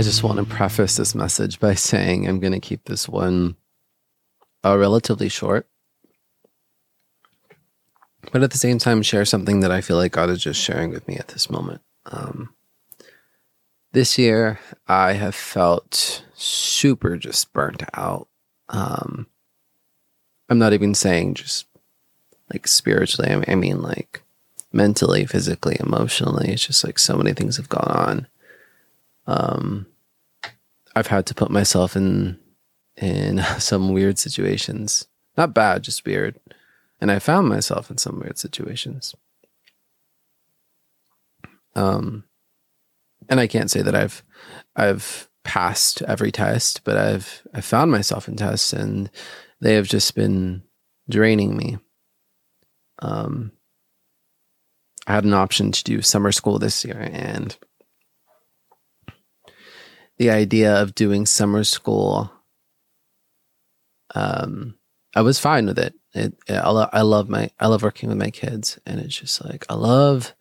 I just want to preface this message by saying I'm going to keep this one uh, relatively short, but at the same time, share something that I feel like God is just sharing with me at this moment. Um, this year, I have felt super just burnt out. Um, I'm not even saying just like spiritually, I mean, like mentally, physically, emotionally. It's just like so many things have gone on. Um, I've had to put myself in in some weird situations. Not bad, just weird. And I found myself in some weird situations. Um and I can't say that I've I've passed every test, but I've I found myself in tests and they have just been draining me. Um I had an option to do summer school this year and the idea of doing summer school um I was fine with it. It, I, lo- I love my I love working with my kids and it's just like I love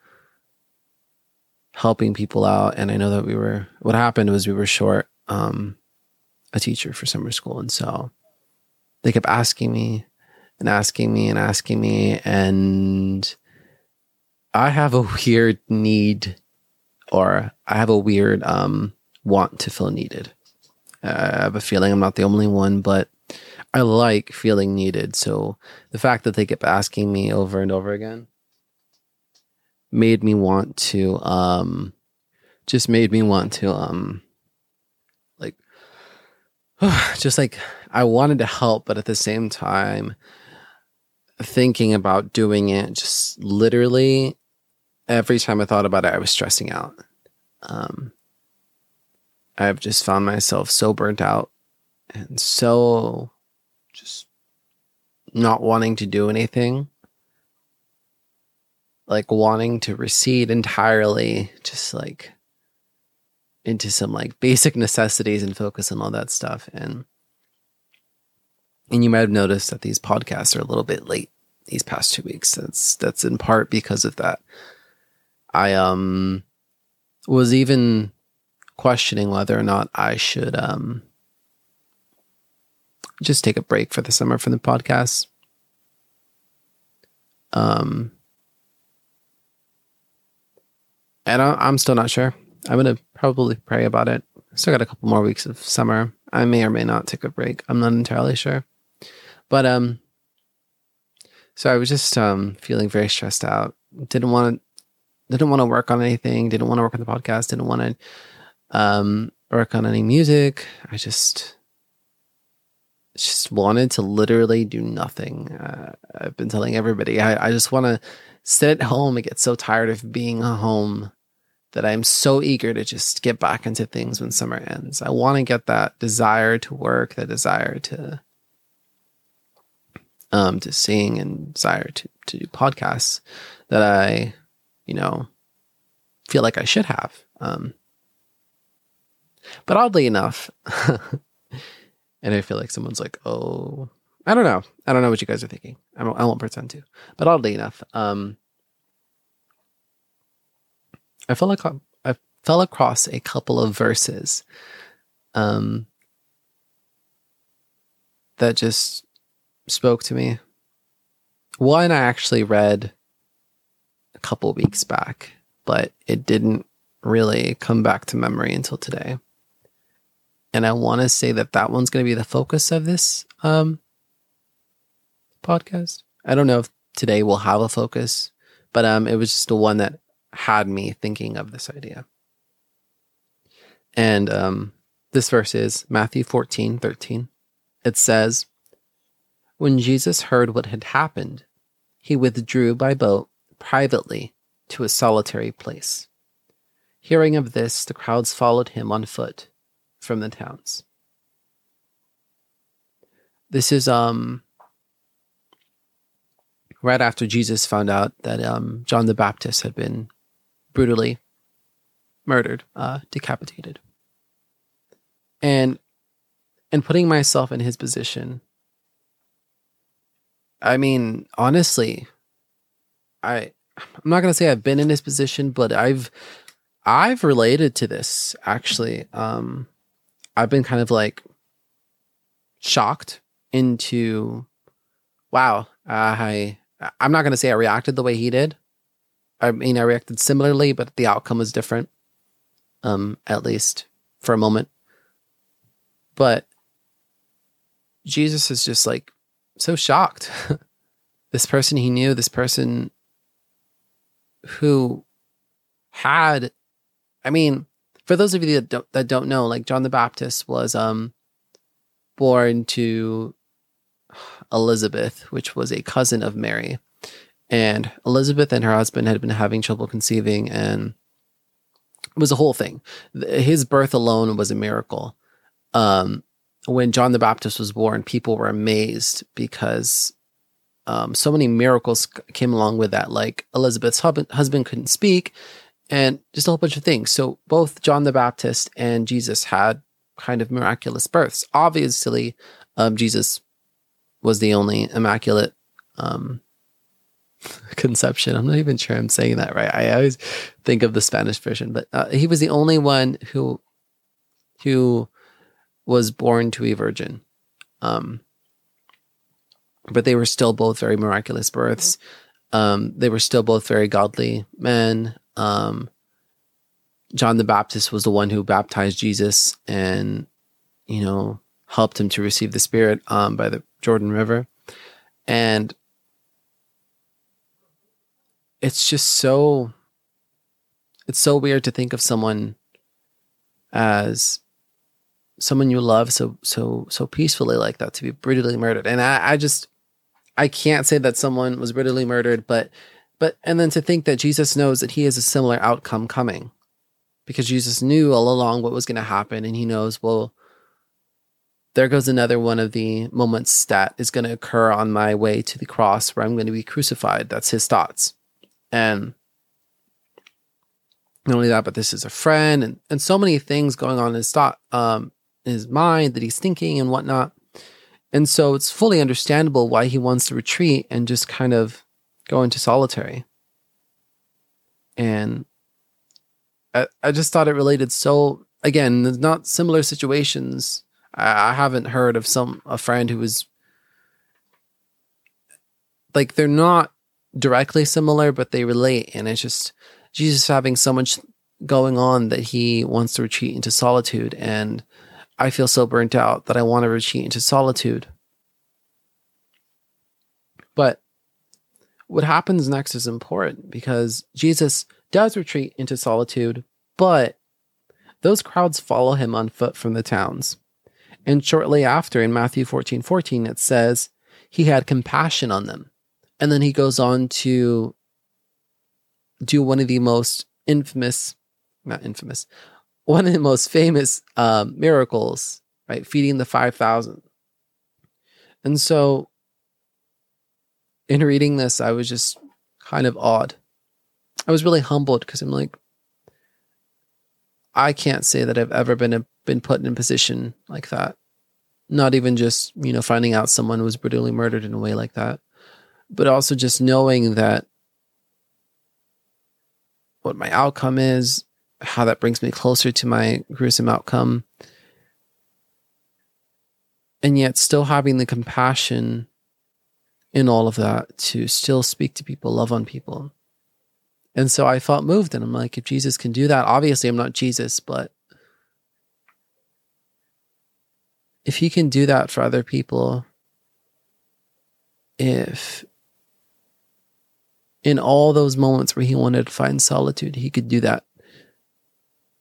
helping people out and I know that we were what happened was we were short um a teacher for summer school and so they kept asking me and asking me and asking me and I have a weird need or I have a weird um want to feel needed. I have a feeling I'm not the only one, but I like feeling needed. So the fact that they kept asking me over and over again made me want to um just made me want to um like just like I wanted to help but at the same time thinking about doing it just literally every time I thought about it I was stressing out um I've just found myself so burnt out and so just not wanting to do anything. Like wanting to recede entirely just like into some like basic necessities and focus on all that stuff. And and you might have noticed that these podcasts are a little bit late these past two weeks. That's that's in part because of that. I um was even questioning whether or not i should um just take a break for the summer from the podcast. Um, and I, I'm still not sure. I'm gonna probably pray about it. Still got a couple more weeks of summer. I may or may not take a break. I'm not entirely sure. But um, so I was just um feeling very stressed out. Didn't want to, didn't want to work on anything. Didn't want to work on the podcast. Didn't want to um work on any music. I just just wanted to literally do nothing. Uh, I've been telling everybody I, I just want to sit at home and get so tired of being home that I'm so eager to just get back into things when summer ends. I want to get that desire to work, that desire to um to sing and desire to to do podcasts that I, you know, feel like I should have. Um but oddly enough, and I feel like someone's like, "Oh, I don't know. I don't know what you guys are thinking. I, I won't pretend to." But oddly enough, um, I felt like I fell across a couple of verses, um, that just spoke to me. One I actually read a couple weeks back, but it didn't really come back to memory until today and I want to say that that one's going to be the focus of this um, podcast. I don't know if today will have a focus, but um, it was just the one that had me thinking of this idea. And um, this verse is Matthew 14, 13. It says, When Jesus heard what had happened, he withdrew by boat privately to a solitary place. Hearing of this, the crowds followed him on foot from the towns. This is um right after Jesus found out that um, John the Baptist had been brutally murdered, uh, decapitated, and and putting myself in his position. I mean, honestly, I I'm not gonna say I've been in his position, but I've I've related to this actually. Um, I've been kind of like shocked into, wow, I I'm not going to say I reacted the way he did. I mean, I reacted similarly, but the outcome was different. Um, at least for a moment. But Jesus is just like so shocked. this person he knew, this person who had, I mean, for those of you that don't, that don't know, like John the Baptist was um born to Elizabeth, which was a cousin of Mary. And Elizabeth and her husband had been having trouble conceiving, and it was a whole thing. His birth alone was a miracle. Um, when John the Baptist was born, people were amazed because um, so many miracles came along with that. Like Elizabeth's husband couldn't speak, and just a whole bunch of things. So both John the Baptist and Jesus had kind of miraculous births. Obviously, um, Jesus was the only immaculate um, conception. I'm not even sure I'm saying that right. I always think of the Spanish version, but uh, he was the only one who who was born to a virgin. Um, but they were still both very miraculous births. Um, they were still both very godly men. Um, John the Baptist was the one who baptized Jesus and, you know, helped him to receive the Spirit um, by the Jordan River. And it's just so it's so weird to think of someone as someone you love so so so peacefully like that to be brutally murdered and i i just i can't say that someone was brutally murdered but but and then to think that jesus knows that he has a similar outcome coming because jesus knew all along what was going to happen and he knows well there goes another one of the moments that is going to occur on my way to the cross where i'm going to be crucified that's his thoughts and not only that, but this is a friend and, and so many things going on in his thought, um, in his mind that he's thinking and whatnot. And so it's fully understandable why he wants to retreat and just kind of go into solitary. And I, I just thought it related so again, there's not similar situations. I, I haven't heard of some a friend who was like they're not directly similar, but they relate. And it's just Jesus having so much going on that he wants to retreat into solitude. And I feel so burnt out that I want to retreat into solitude. But what happens next is important because Jesus does retreat into solitude, but those crowds follow him on foot from the towns. And shortly after, in Matthew 14 14, it says, He had compassion on them and then he goes on to do one of the most infamous, not infamous, one of the most famous um, miracles, right? Feeding the 5,000. And so in reading this, I was just kind of awed. I was really humbled because I'm like, I can't say that I've ever been a, been put in a position like that. Not even just you know finding out someone was brutally murdered in a way like that but also just knowing that what my outcome is, how that brings me closer to my gruesome outcome, and yet still having the compassion in all of that to still speak to people, love on people. And so I felt moved, and I'm like, if Jesus can do that, obviously I'm not Jesus, but if he can do that for other people, if in all those moments where he wanted to find solitude, he could do that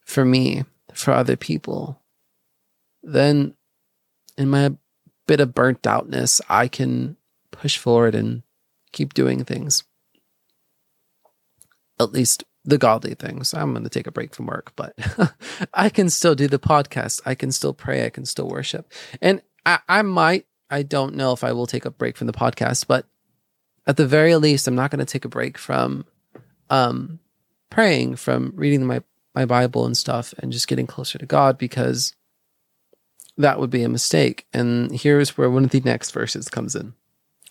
for me, for other people. Then, in my bit of burnt outness, I can push forward and keep doing things. At least the godly things. I'm going to take a break from work, but I can still do the podcast. I can still pray. I can still worship. And I, I might, I don't know if I will take a break from the podcast, but at the very least, I'm not going to take a break from um, praying, from reading my, my Bible and stuff, and just getting closer to God because that would be a mistake. And here's where one of the next verses comes in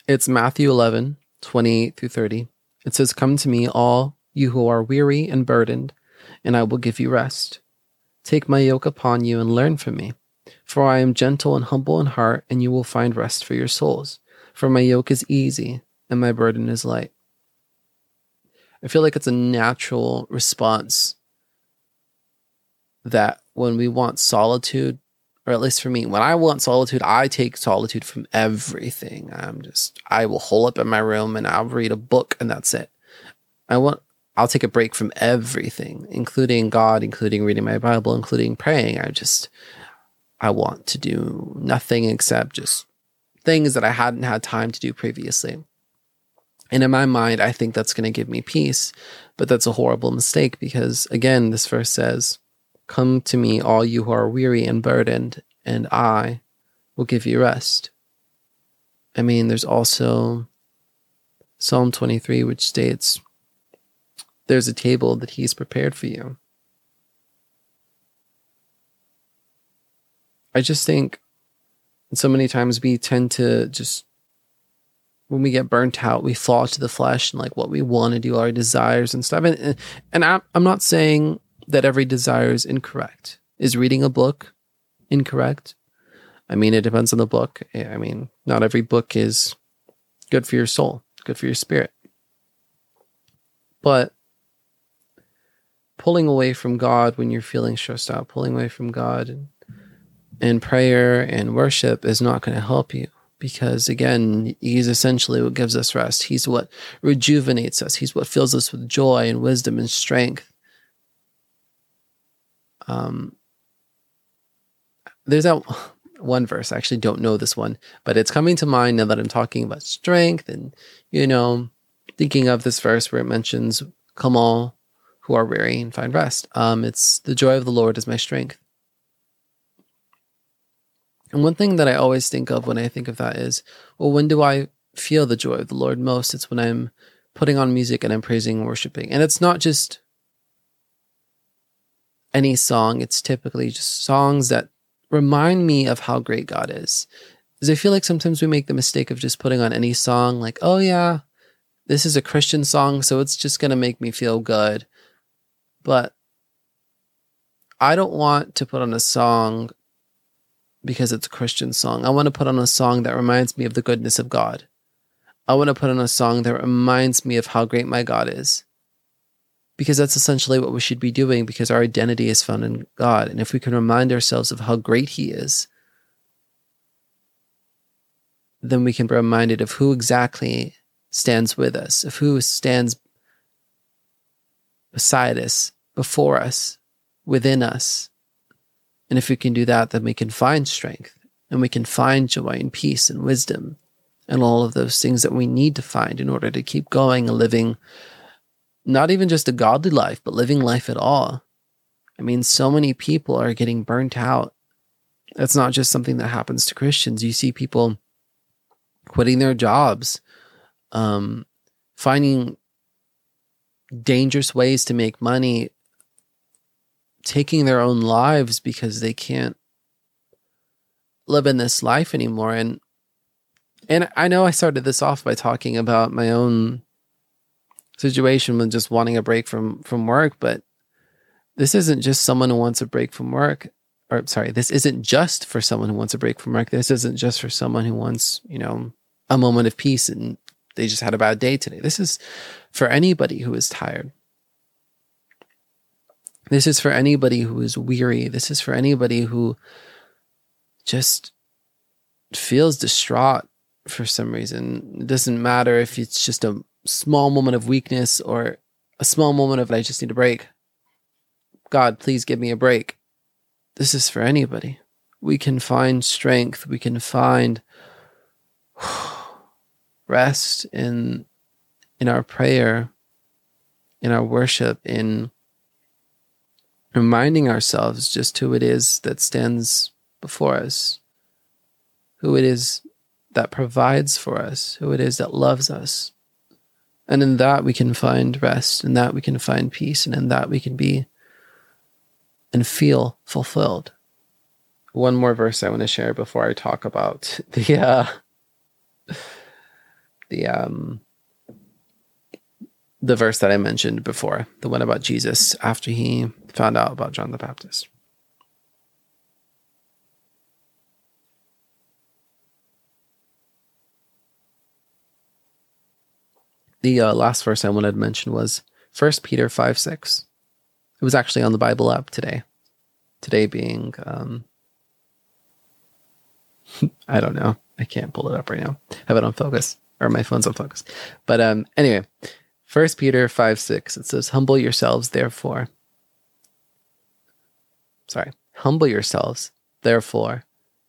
it's Matthew 11, 28 through 30. It says, Come to me, all you who are weary and burdened, and I will give you rest. Take my yoke upon you and learn from me. For I am gentle and humble in heart, and you will find rest for your souls. For my yoke is easy and my burden is light. I feel like it's a natural response that when we want solitude, or at least for me, when I want solitude, I take solitude from everything. I'm just, I will hole up in my room and I'll read a book and that's it. I want, I'll take a break from everything, including God, including reading my Bible, including praying. I just, I want to do nothing except just things that I hadn't had time to do previously. And in my mind, I think that's going to give me peace. But that's a horrible mistake because, again, this verse says, Come to me, all you who are weary and burdened, and I will give you rest. I mean, there's also Psalm 23, which states, There's a table that He's prepared for you. I just think so many times we tend to just when we get burnt out, we fall to the flesh and like what we want to do, our desires and stuff. And, and I'm not saying that every desire is incorrect. Is reading a book incorrect? I mean, it depends on the book. I mean, not every book is good for your soul, good for your spirit. But pulling away from God when you're feeling stressed out, pulling away from God and, and prayer and worship is not going to help you because again, he's essentially what gives us rest. He's what rejuvenates us. He's what fills us with joy and wisdom and strength. Um, there's that one verse. I actually don't know this one, but it's coming to mind now that I'm talking about strength and, you know, thinking of this verse where it mentions, come all who are weary and find rest. Um, it's the joy of the Lord is my strength. And one thing that I always think of when I think of that is, well, when do I feel the joy of the Lord most? It's when I'm putting on music and I'm praising and worshiping. And it's not just any song, it's typically just songs that remind me of how great God is. Because I feel like sometimes we make the mistake of just putting on any song, like, oh, yeah, this is a Christian song, so it's just going to make me feel good. But I don't want to put on a song because it's a Christian song. I want to put on a song that reminds me of the goodness of God. I want to put on a song that reminds me of how great my God is. Because that's essentially what we should be doing because our identity is found in God. And if we can remind ourselves of how great He is, then we can be reminded of who exactly stands with us, of who stands beside us, before us, within us, and if we can do that, then we can find strength and we can find joy and peace and wisdom and all of those things that we need to find in order to keep going and living not even just a godly life, but living life at all. I mean, so many people are getting burnt out. That's not just something that happens to Christians. You see people quitting their jobs, um, finding dangerous ways to make money taking their own lives because they can't live in this life anymore and and I know I started this off by talking about my own situation with just wanting a break from from work but this isn't just someone who wants a break from work or sorry this isn't just for someone who wants a break from work this isn't just for someone who wants you know a moment of peace and they just had a bad day today this is for anybody who is tired this is for anybody who is weary. This is for anybody who just feels distraught for some reason. It doesn't matter if it's just a small moment of weakness or a small moment of I just need a break. God, please give me a break. This is for anybody. We can find strength. We can find rest in in our prayer, in our worship, in reminding ourselves just who it is that stands before us, who it is that provides for us, who it is that loves us. And in that we can find rest, in that we can find peace, and in that we can be and feel fulfilled. One more verse I want to share before I talk about the uh, the um the verse that I mentioned before, the one about Jesus after he found out about John the Baptist. The uh, last verse I wanted to mention was 1 Peter 5 6. It was actually on the Bible app today. Today being, um, I don't know. I can't pull it up right now. I have it on focus, or my phone's on focus. But um, anyway, First Peter 5 6, it says, Humble yourselves, therefore. Sorry, humble yourselves, therefore,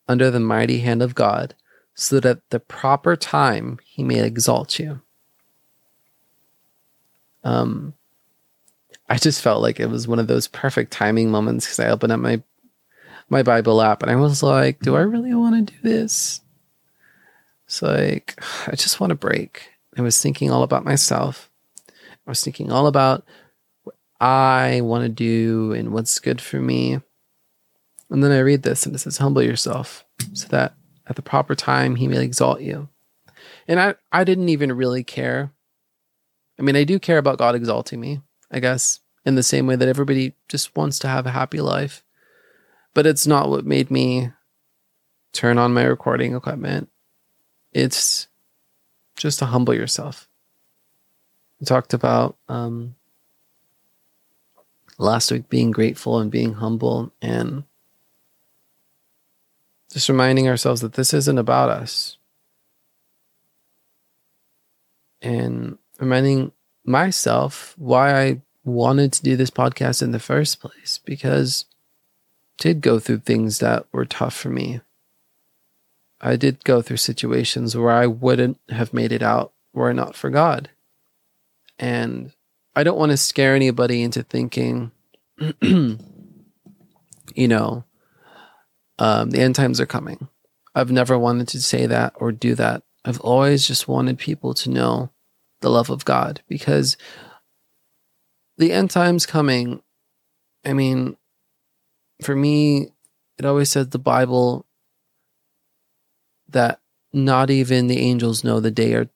under the mighty hand of God, so that at the proper time he may exalt you. Um, I just felt like it was one of those perfect timing moments because I opened up my my Bible app and I was like, do I really want to do this? It's like I just want to break. I was thinking all about myself. I was thinking all about what I want to do and what's good for me. And then I read this and it says, humble yourself so that at the proper time he may exalt you. And I, I didn't even really care. I mean, I do care about God exalting me, I guess, in the same way that everybody just wants to have a happy life. But it's not what made me turn on my recording equipment. It's just to humble yourself. We talked about um, last week being grateful and being humble and just reminding ourselves that this isn't about us. And reminding myself why I wanted to do this podcast in the first place because I did go through things that were tough for me. I did go through situations where I wouldn't have made it out were it not for God. And I don't want to scare anybody into thinking, you know, um, the end times are coming. I've never wanted to say that or do that. I've always just wanted people to know the love of God because the end times coming, I mean, for me, it always says the Bible that not even the angels know the day or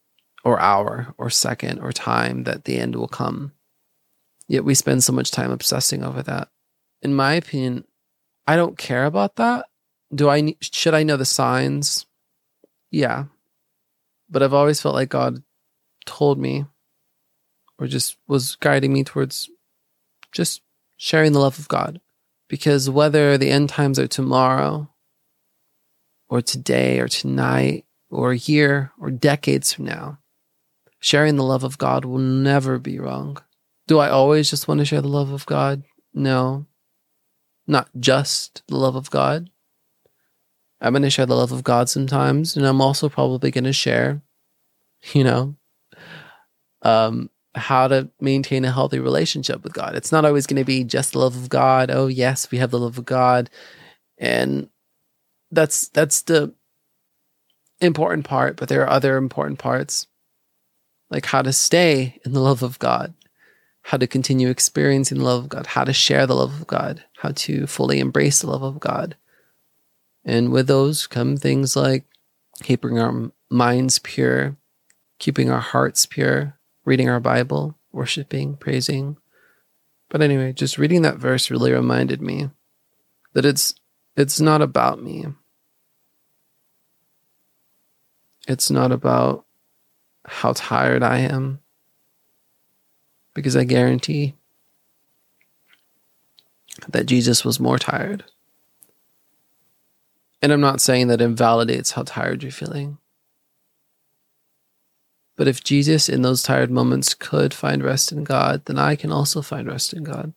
or hour or second or time that the end will come. Yet we spend so much time obsessing over that. In my opinion, I don't care about that. Do I should I know the signs? Yeah. But I've always felt like God told me or just was guiding me towards just sharing the love of God. Because whether the end times are tomorrow or today or tonight or a year or decades from now, sharing the love of God will never be wrong. Do I always just want to share the love of God? No. Not just the love of God. I'm going to share the love of God sometimes, and I'm also probably going to share, you know, um, how to maintain a healthy relationship with God. It's not always going to be just the love of God. Oh, yes, we have the love of God. And that's that's the important part, but there are other important parts like how to stay in the love of God, how to continue experiencing the love of God, how to share the love of God, how to fully embrace the love of God. And with those come things like keeping our minds pure, keeping our hearts pure, reading our Bible, worshiping, praising. But anyway, just reading that verse really reminded me that it's it's not about me. It's not about how tired I am. Because I guarantee that Jesus was more tired. And I'm not saying that invalidates how tired you're feeling. But if Jesus in those tired moments could find rest in God, then I can also find rest in God.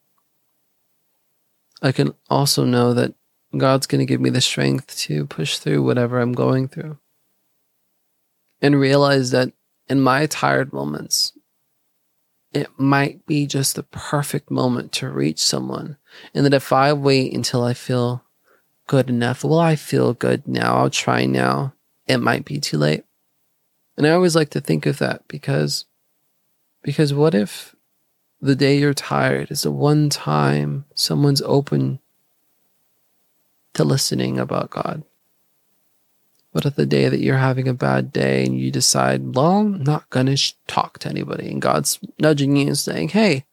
I can also know that God's going to give me the strength to push through whatever I'm going through. And realize that in my tired moments, it might be just the perfect moment to reach someone. And that if I wait until I feel good enough, well, I feel good now, I'll try now, it might be too late. And I always like to think of that because, because what if the day you're tired is the one time someone's open to listening about God? What if the day that you're having a bad day and you decide, well, I'm not going to sh- talk to anybody, and God's nudging you and saying, hey,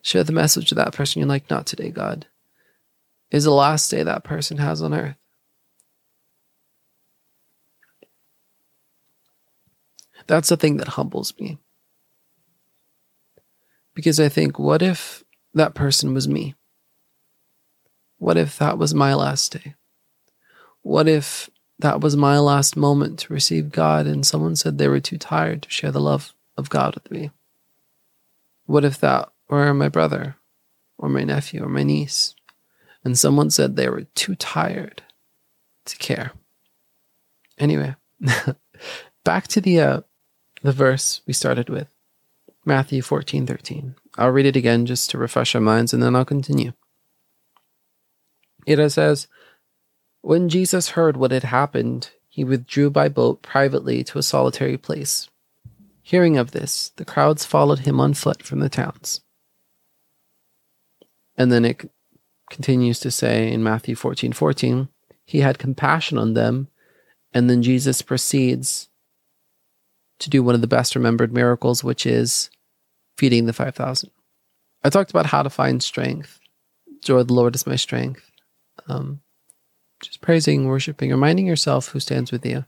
share the message to that person. You're like, not today, God. Is the last day that person has on earth. That's the thing that humbles me. Because I think, what if that person was me? What if that was my last day? What if that was my last moment to receive God and someone said they were too tired to share the love of God with me? What if that were my brother or my nephew or my niece and someone said they were too tired to care? Anyway, back to the uh, the verse we started with. Matthew 14, 13. I'll read it again just to refresh our minds and then I'll continue. It says, When Jesus heard what had happened, he withdrew by boat privately to a solitary place. Hearing of this, the crowds followed him on foot from the towns. And then it continues to say in Matthew 14 14, he had compassion on them. And then Jesus proceeds to do one of the best remembered miracles, which is feeding the 5,000. I talked about how to find strength. Joy of the Lord is my strength. Um, just praising, worshiping, reminding yourself who stands with you.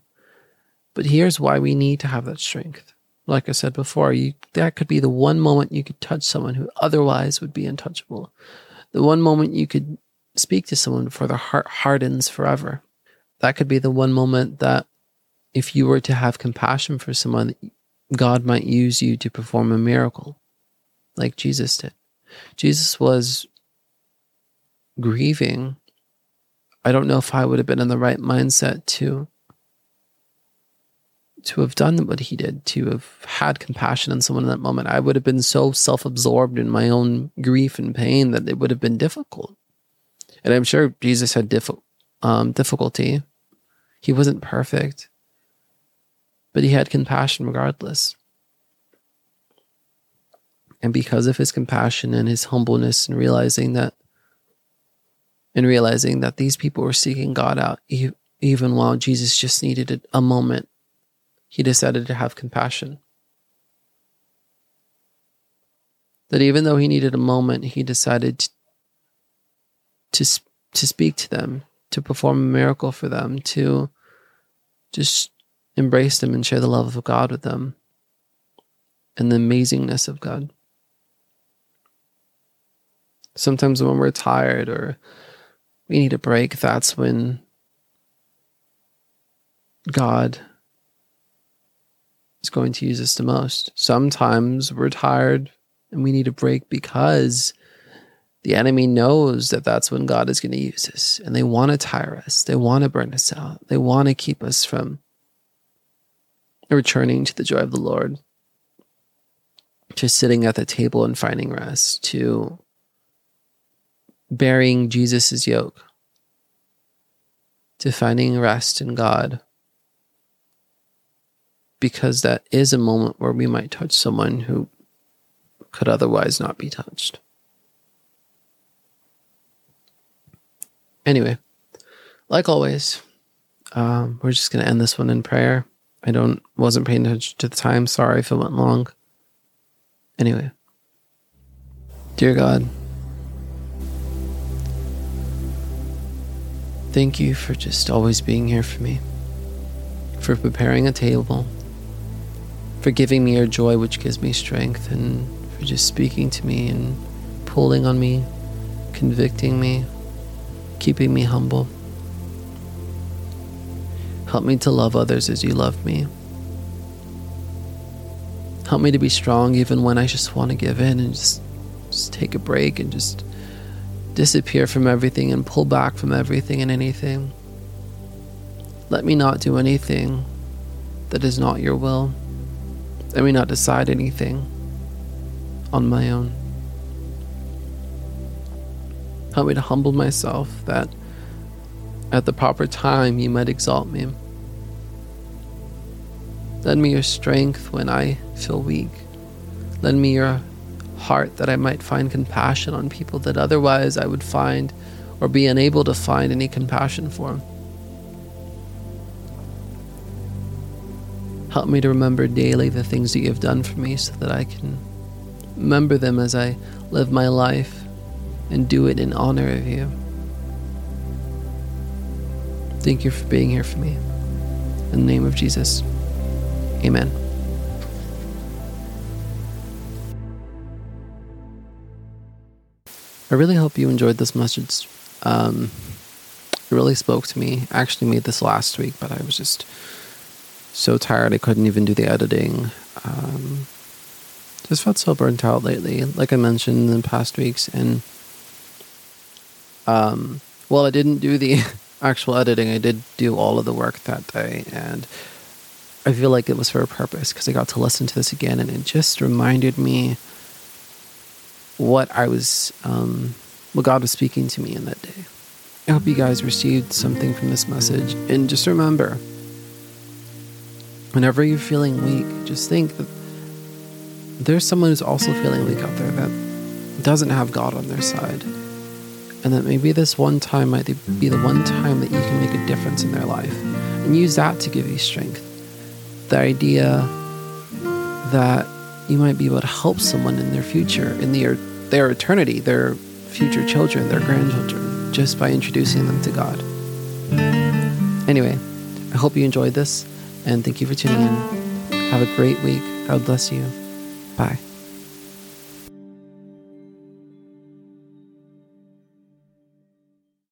But here's why we need to have that strength. Like I said before, you that could be the one moment you could touch someone who otherwise would be untouchable. The one moment you could speak to someone before their heart hardens forever. That could be the one moment that if you were to have compassion for someone, God might use you to perform a miracle like Jesus did. Jesus was grieving. I don't know if I would have been in the right mindset to to have done what he did, to have had compassion on someone in that moment. I would have been so self-absorbed in my own grief and pain that it would have been difficult. And I'm sure Jesus had diff- um, difficulty. He wasn't perfect but he had compassion regardless. And because of his compassion and his humbleness and realizing that and realizing that these people were seeking God out even while Jesus just needed a moment, he decided to have compassion. That even though he needed a moment, he decided to, to, to speak to them, to perform a miracle for them, to just embrace them and share the love of God with them and the amazingness of God. Sometimes when we're tired or we need a break, that's when God is going to use us the most. Sometimes we're tired and we need a break because the enemy knows that that's when God is going to use us and they want to tire us. They want to burn us out. They want to keep us from returning to the joy of the Lord, to sitting at the table and finding rest, to bearing Jesus' yoke, to finding rest in God. Because that is a moment where we might touch someone who could otherwise not be touched. Anyway, like always, um, we're just going to end this one in prayer. I don't wasn't paying attention to the time. Sorry if it went long. Anyway. Dear God, thank you for just always being here for me, for preparing a table, for giving me your joy, which gives me strength, and for just speaking to me and pulling on me, convicting me, keeping me humble. Help me to love others as you love me. Help me to be strong even when I just want to give in and just, just take a break and just disappear from everything and pull back from everything and anything. Let me not do anything that is not your will. Let me not decide anything on my own. Help me to humble myself that at the proper time you might exalt me. Lend me your strength when I feel weak. Lend me your heart that I might find compassion on people that otherwise I would find or be unable to find any compassion for. Help me to remember daily the things that you have done for me so that I can remember them as I live my life and do it in honor of you. Thank you for being here for me. In the name of Jesus, amen. I really hope you enjoyed this message. Um, it really spoke to me. I actually made this last week, but I was just so tired I couldn't even do the editing. Um, just felt so burnt out lately, like I mentioned in the past weeks. And um, well, I didn't do the actual editing. I did do all of the work that day, and I feel like it was for a purpose because I got to listen to this again, and it just reminded me what I was, um, what God was speaking to me in that day. I hope you guys received something from this message, and just remember, whenever you're feeling weak, just think that there's someone who's also feeling weak out there that doesn't have God on their side. And that maybe this one time might be the one time that you can make a difference in their life. And use that to give you strength. The idea that you might be able to help someone in their future, in their, their eternity, their future children, their grandchildren, just by introducing them to God. Anyway, I hope you enjoyed this and thank you for tuning in. Have a great week. God bless you. Bye.